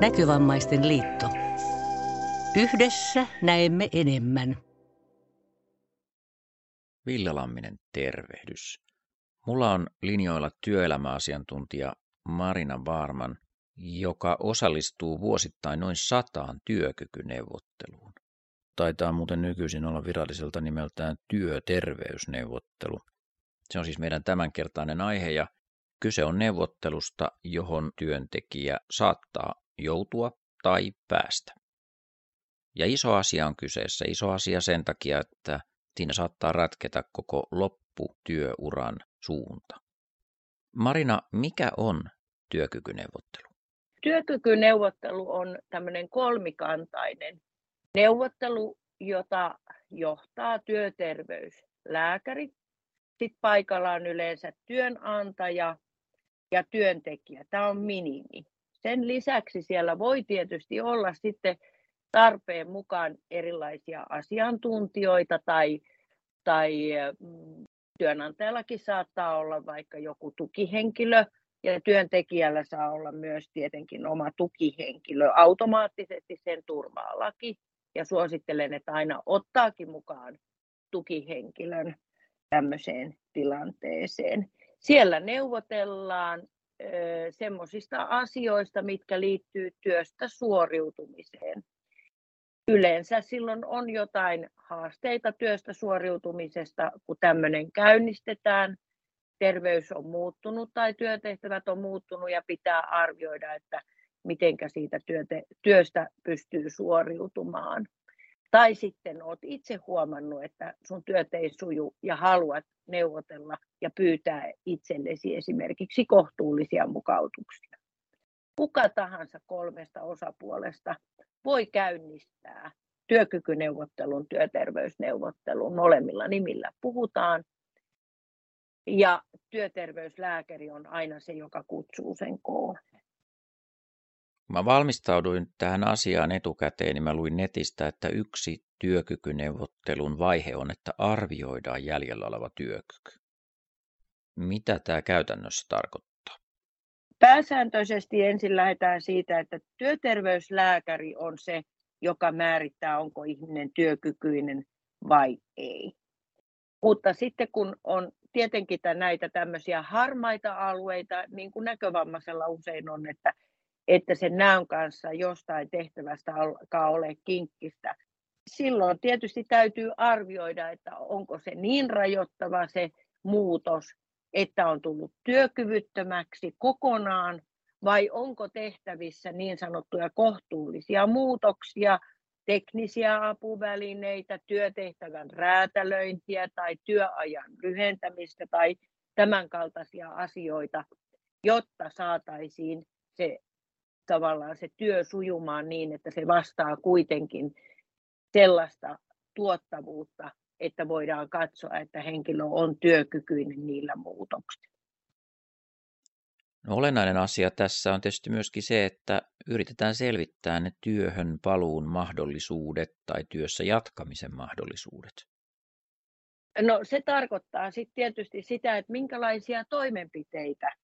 Näkövammaisten liitto. Yhdessä näemme enemmän. Ville Lamminen, tervehdys. Mulla on linjoilla työelämäasiantuntija Marina Baarman, joka osallistuu vuosittain noin sataan työkykyneuvotteluun. Taitaa muuten nykyisin olla viralliselta nimeltään työterveysneuvottelu. Se on siis meidän tämänkertainen aihe ja kyse on neuvottelusta, johon työntekijä saattaa joutua tai päästä. Ja iso asia on kyseessä. Iso asia sen takia, että siinä saattaa ratketa koko lopputyöuran suunta. Marina, mikä on työkykyneuvottelu? Työkykyneuvottelu on tämmöinen kolmikantainen neuvottelu, jota johtaa työterveyslääkäri. Sitten paikalla on yleensä työnantaja ja työntekijä. Tämä on minimi. Sen lisäksi siellä voi tietysti olla sitten tarpeen mukaan erilaisia asiantuntijoita tai, tai mm, työnantajallakin saattaa olla vaikka joku tukihenkilö ja työntekijällä saa olla myös tietenkin oma tukihenkilö. Automaattisesti sen turvaa laki ja suosittelen, että aina ottaakin mukaan tukihenkilön tämmöiseen tilanteeseen. Siellä neuvotellaan semmoisista asioista, mitkä liittyy työstä suoriutumiseen. Yleensä silloin on jotain haasteita työstä suoriutumisesta, kun tämmöinen käynnistetään. Terveys on muuttunut tai työtehtävät on muuttunut ja pitää arvioida, että miten siitä työstä pystyy suoriutumaan. Tai sitten olet itse huomannut, että sun työt ei suju ja haluat neuvotella ja pyytää itsellesi esimerkiksi kohtuullisia mukautuksia. Kuka tahansa kolmesta osapuolesta voi käynnistää työkykyneuvottelun, työterveysneuvottelun, molemmilla nimillä puhutaan. Ja työterveyslääkäri on aina se, joka kutsuu sen koolle. Mä valmistauduin tähän asiaan etukäteen, niin mä luin netistä, että yksi työkykyneuvottelun vaihe on, että arvioidaan jäljellä oleva työkyky. Mitä tämä käytännössä tarkoittaa? Pääsääntöisesti ensin lähdetään siitä, että työterveyslääkäri on se, joka määrittää, onko ihminen työkykyinen vai ei. Mutta sitten kun on tietenkin näitä tämmöisiä harmaita alueita, niin kuin näkövammaisella usein on, että että sen näön kanssa jostain tehtävästä alkaa ole kinkkistä. Silloin tietysti täytyy arvioida, että onko se niin rajoittava se muutos, että on tullut työkyvyttömäksi kokonaan, vai onko tehtävissä niin sanottuja kohtuullisia muutoksia, teknisiä apuvälineitä, työtehtävän räätälöintiä tai työajan lyhentämistä tai tämänkaltaisia asioita, jotta saataisiin se tavallaan se työ sujumaan niin, että se vastaa kuitenkin sellaista tuottavuutta, että voidaan katsoa, että henkilö on työkykyinen niillä muutoksilla. No, olennainen asia tässä on tietysti myöskin se, että yritetään selvittää ne työhön paluun mahdollisuudet tai työssä jatkamisen mahdollisuudet. No se tarkoittaa sitten tietysti sitä, että minkälaisia toimenpiteitä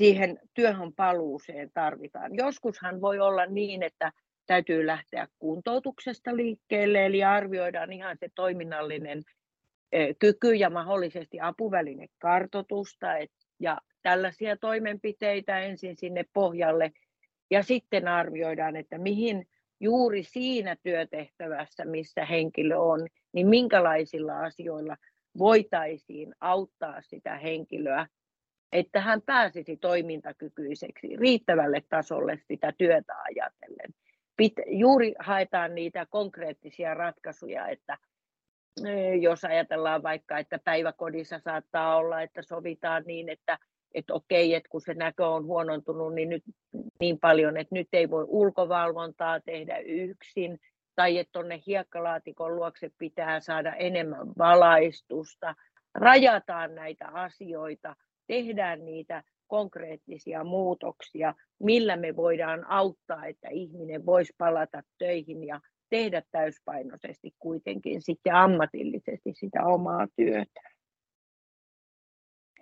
siihen työhön paluuseen tarvitaan. Joskushan voi olla niin, että täytyy lähteä kuntoutuksesta liikkeelle, eli arvioidaan ihan se toiminnallinen kyky ja mahdollisesti apuväline kartotusta ja tällaisia toimenpiteitä ensin sinne pohjalle ja sitten arvioidaan, että mihin juuri siinä työtehtävässä, missä henkilö on, niin minkälaisilla asioilla voitaisiin auttaa sitä henkilöä että hän pääsisi toimintakykyiseksi riittävälle tasolle sitä työtä ajatellen. Pit- juuri haetaan niitä konkreettisia ratkaisuja, että jos ajatellaan vaikka, että päiväkodissa saattaa olla, että sovitaan niin, että, että okei, että kun se näkö on huonontunut niin, nyt, niin paljon, että nyt ei voi ulkovalvontaa tehdä yksin, tai että tuonne hiekkalaatikon luokse pitää saada enemmän valaistusta, rajataan näitä asioita tehdään niitä konkreettisia muutoksia, millä me voidaan auttaa, että ihminen voisi palata töihin ja tehdä täyspainoisesti kuitenkin sitten ammatillisesti sitä omaa työtä.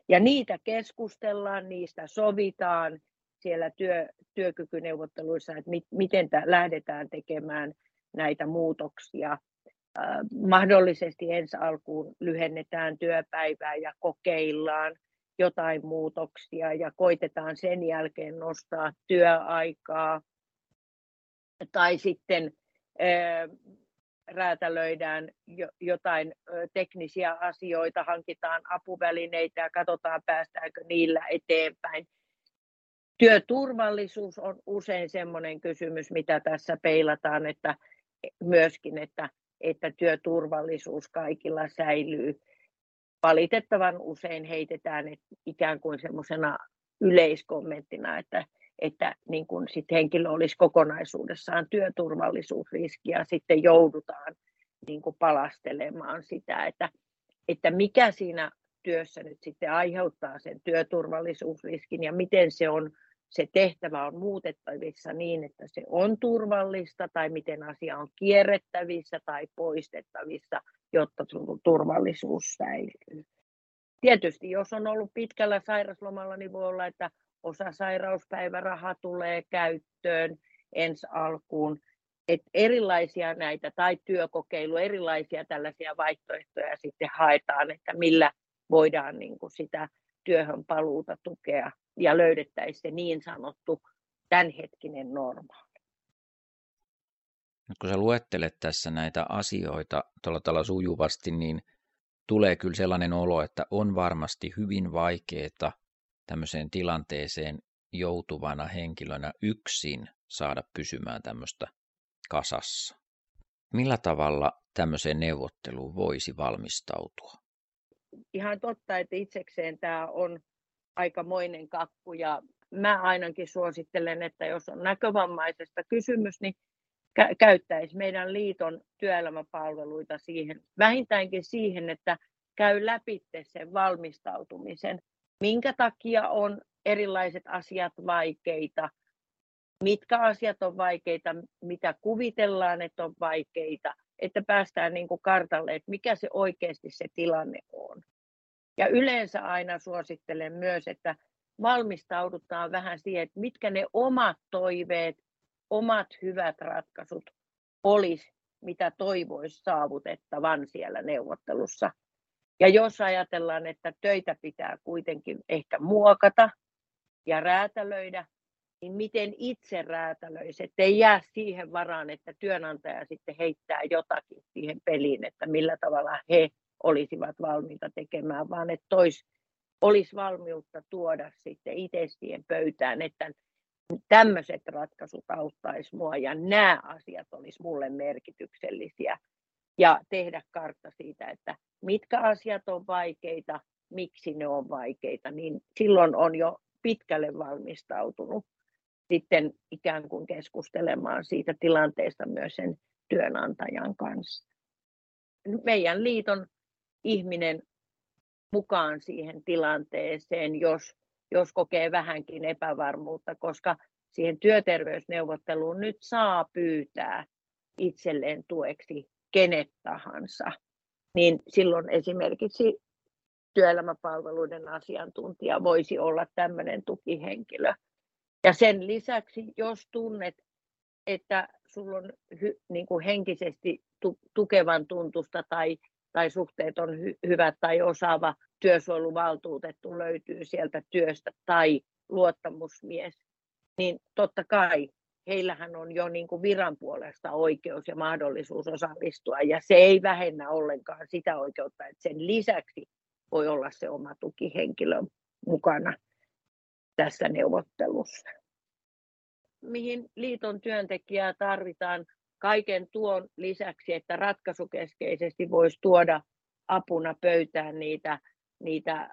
Ja niitä keskustellaan, niistä sovitaan siellä työ, työkykyneuvotteluissa, että mit, miten ta, lähdetään tekemään näitä muutoksia. Äh, mahdollisesti ensi alkuun lyhennetään työpäivää ja kokeillaan jotain muutoksia ja koitetaan sen jälkeen nostaa työaikaa tai sitten räätälöidään jotain teknisiä asioita, hankitaan apuvälineitä ja katsotaan päästäänkö niillä eteenpäin. Työturvallisuus on usein sellainen kysymys, mitä tässä peilataan, että myöskin, että, että työturvallisuus kaikilla säilyy. Valitettavan usein heitetään että ikään kuin semmoisena yleiskommenttina, että että niin kun sit henkilö olisi kokonaisuudessaan työturvallisuusriski ja sitten joudutaan niin palastelemaan sitä, että, että mikä siinä työssä nyt sitten aiheuttaa sen työturvallisuusriskin ja miten se on se tehtävä on muutettavissa niin, että se on turvallista tai miten asia on kierrettävissä tai poistettavissa, jotta turvallisuus säilyy. Tietysti jos on ollut pitkällä sairaslomalla, niin voi olla, että osa sairauspäiväraha tulee käyttöön ensi alkuun. Et erilaisia näitä tai työkokeilu, erilaisia tällaisia vaihtoehtoja sitten haetaan, että millä voidaan niin kuin sitä työhön paluuta tukea ja löydettäisiin se niin sanottu tämänhetkinen normaali. Nyt kun sä luettelet tässä näitä asioita tuolla tavalla sujuvasti, niin tulee kyllä sellainen olo, että on varmasti hyvin vaikeaa tämmöiseen tilanteeseen joutuvana henkilönä yksin saada pysymään tämmöistä kasassa. Millä tavalla tämmöiseen neuvotteluun voisi valmistautua? Ihan totta, että itsekseen tämä on aikamoinen kakku. Ja mä ainakin suosittelen, että jos on näkövammaisesta kysymys, niin kä- käyttäisi meidän liiton työelämäpalveluita siihen, vähintäänkin siihen, että käy läpi sen valmistautumisen. Minkä takia on erilaiset asiat vaikeita, mitkä asiat on vaikeita, mitä kuvitellaan, että on vaikeita, että päästään niin kuin kartalle, että mikä se oikeasti se tilanne on. Ja yleensä aina suosittelen myös, että valmistaudutaan vähän siihen, että mitkä ne omat toiveet, omat hyvät ratkaisut olisi, mitä toivoisi saavutettavan siellä neuvottelussa. Ja jos ajatellaan, että töitä pitää kuitenkin ehkä muokata ja räätälöidä, niin miten itse räätälöisi, että ei jää siihen varaan, että työnantaja sitten heittää jotakin siihen peliin, että millä tavalla he olisivat valmiita tekemään, vaan että tois, olisi valmiutta tuoda sitten itse siihen pöytään, että tämmöiset ratkaisut auttaisi mua ja nämä asiat olisi mulle merkityksellisiä ja tehdä kartta siitä, että mitkä asiat on vaikeita, miksi ne on vaikeita, niin silloin on jo pitkälle valmistautunut sitten ikään kuin keskustelemaan siitä tilanteesta myös sen työnantajan kanssa. Meidän liiton ihminen mukaan siihen tilanteeseen, jos, jos kokee vähänkin epävarmuutta, koska siihen työterveysneuvotteluun nyt saa pyytää itselleen tueksi kenet tahansa niin silloin esimerkiksi työelämäpalveluiden asiantuntija voisi olla tämmöinen tukihenkilö. Ja sen lisäksi, jos tunnet, että sulla on hy, niin kuin henkisesti tu, tukevan tuntusta tai, tai suhteet on hy, hyvät tai osaava työsuojeluvaltuutettu löytyy sieltä työstä tai luottamusmies, niin totta kai heillähän on jo niin kuin viran puolesta oikeus ja mahdollisuus osallistua, ja se ei vähennä ollenkaan sitä oikeutta, että sen lisäksi voi olla se oma tukihenkilö mukana tässä neuvottelussa. Mihin liiton työntekijää tarvitaan kaiken tuon lisäksi, että ratkaisukeskeisesti voisi tuoda apuna pöytään niitä, niitä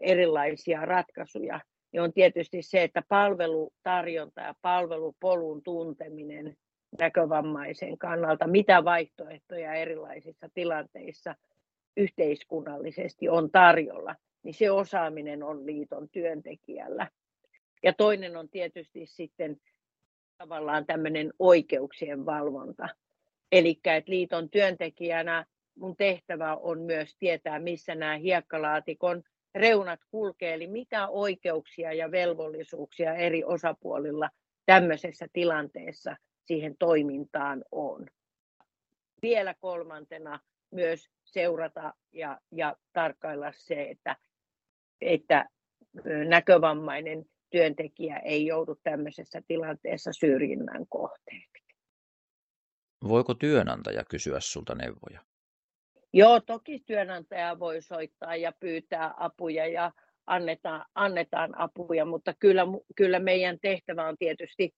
erilaisia ratkaisuja, niin on tietysti se, että palvelutarjonta ja palvelupolun tunteminen näkövammaisen kannalta, mitä vaihtoehtoja erilaisissa tilanteissa yhteiskunnallisesti on tarjolla, niin se osaaminen on liiton työntekijällä. Ja toinen on tietysti sitten tavallaan tämmöinen oikeuksien valvonta. Eli liiton työntekijänä mun tehtävä on myös tietää, missä nämä hiekkalaatikon reunat kulkee, eli mitä oikeuksia ja velvollisuuksia eri osapuolilla tämmöisessä tilanteessa siihen toimintaan on. Vielä kolmantena myös seurata ja, ja tarkkailla se, että, että näkövammainen työntekijä ei joudu tämmöisessä tilanteessa syrjinnän kohteeksi. Voiko työnantaja kysyä sulta neuvoja? Joo, toki työnantaja voi soittaa ja pyytää apuja ja annetaan, annetaan apuja, mutta kyllä, kyllä meidän tehtävä on tietysti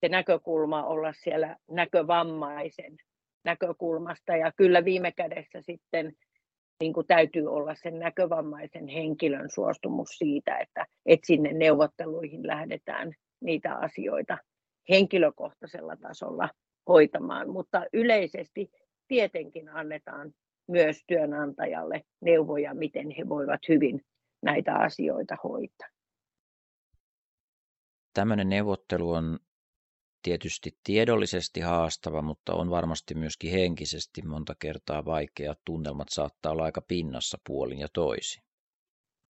se näkökulma olla siellä näkövammaisen näkökulmasta ja kyllä viime kädessä sitten niin kuin täytyy olla sen näkövammaisen henkilön suostumus siitä, että, että sinne neuvotteluihin lähdetään niitä asioita henkilökohtaisella tasolla hoitamaan, mutta yleisesti tietenkin annetaan myös työnantajalle neuvoja, miten he voivat hyvin näitä asioita hoitaa. Tämmöinen neuvottelu on tietysti tiedollisesti haastava, mutta on varmasti myöskin henkisesti monta kertaa vaikea. Tunnelmat saattaa olla aika pinnassa puolin ja toisin.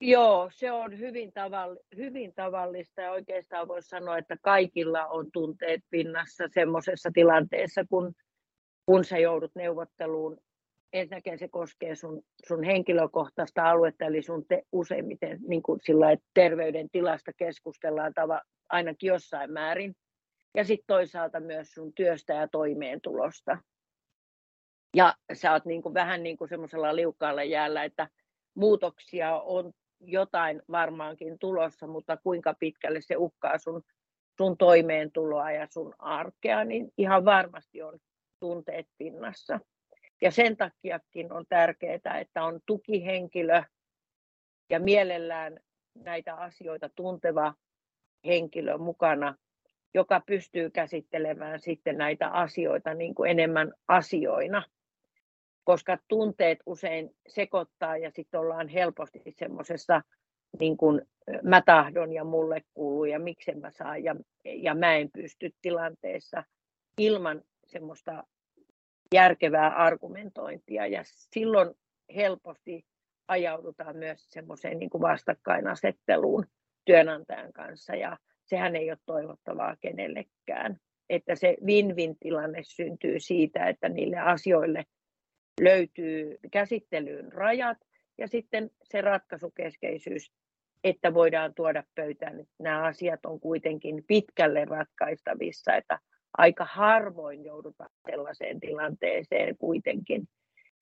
Joo, se on hyvin, tavall- hyvin tavallista ja oikeastaan voisi sanoa, että kaikilla on tunteet pinnassa semmoisessa tilanteessa, kun, kun sä joudut neuvotteluun. Ensinnäkin se koskee sun, sun henkilökohtaista aluetta, eli sun te, useimmiten niin kuin sillä, että terveydentilasta keskustellaan tava, ainakin jossain määrin ja sitten toisaalta myös sun työstä ja toimeentulosta. Ja sä oot niin kuin vähän niin kuin semmoisella liukkaalla jäällä, että muutoksia on jotain varmaankin tulossa, mutta kuinka pitkälle se uhkaa sun, sun toimeentuloa ja sun arkea, niin ihan varmasti on tunteet pinnassa. Ja sen takiakin on tärkeää, että on tukihenkilö ja mielellään näitä asioita tunteva henkilö mukana joka pystyy käsittelemään sitten näitä asioita niin kuin enemmän asioina, koska tunteet usein sekoittaa ja sitten ollaan helposti semmoisessa niin kuin mä tahdon ja mulle kuuluu ja miksen mä saan ja, ja mä en pysty tilanteessa ilman semmoista järkevää argumentointia. Ja silloin helposti ajaudutaan myös semmoiseen niin kuin vastakkainasetteluun työnantajan kanssa ja sehän ei ole toivottavaa kenellekään. Että se win-win tilanne syntyy siitä, että niille asioille löytyy käsittelyyn rajat ja sitten se ratkaisukeskeisyys, että voidaan tuoda pöytään, että nämä asiat on kuitenkin pitkälle ratkaistavissa, että aika harvoin joudutaan sellaiseen tilanteeseen kuitenkin,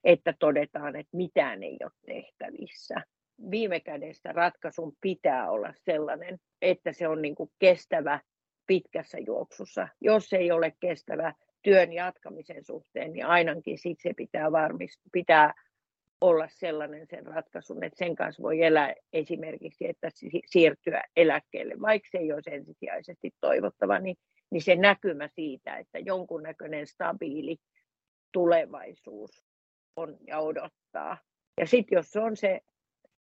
että todetaan, että mitään ei ole tehtävissä viime kädessä ratkaisun pitää olla sellainen, että se on niin kuin kestävä pitkässä juoksussa. Jos ei ole kestävä työn jatkamisen suhteen, niin ainakin sit se pitää, varmistaa, pitää olla sellainen sen ratkaisun, että sen kanssa voi elää esimerkiksi, että siirtyä eläkkeelle, vaikka se ei olisi ensisijaisesti toivottava, niin, niin se näkymä siitä, että jonkunnäköinen stabiili tulevaisuus on ja odottaa. Ja sitten jos on se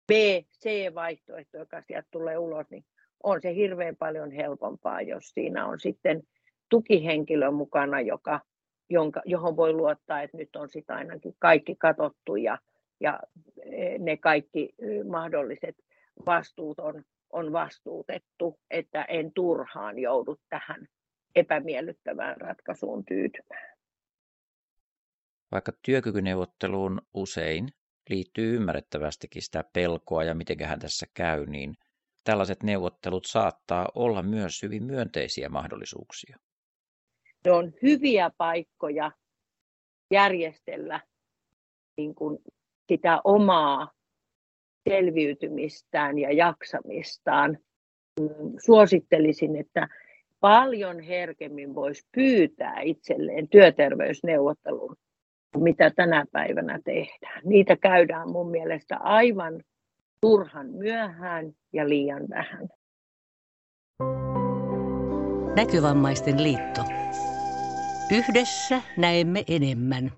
B, C-vaihtoehto, joka sieltä tulee ulos, niin on se hirveän paljon helpompaa, jos siinä on sitten tukihenkilö mukana, joka, jonka, johon voi luottaa, että nyt on sitten ainakin kaikki katottu ja, ja e, ne kaikki mahdolliset vastuut on, on vastuutettu, että en turhaan joudu tähän epämiellyttävään ratkaisuun tyytymään. Vaikka työkykyneuvotteluun usein liittyy ymmärrettävästikin sitä pelkoa ja mitenköhän tässä käy, niin tällaiset neuvottelut saattaa olla myös hyvin myönteisiä mahdollisuuksia. Ne on hyviä paikkoja järjestellä niin kuin sitä omaa selviytymistään ja jaksamistaan. Suosittelisin, että paljon herkemmin voisi pyytää itselleen työterveysneuvottelun mitä tänä päivänä tehdään. Niitä käydään mun mielestä aivan turhan myöhään ja liian vähän. Näkövammaisten liitto. Yhdessä näemme enemmän.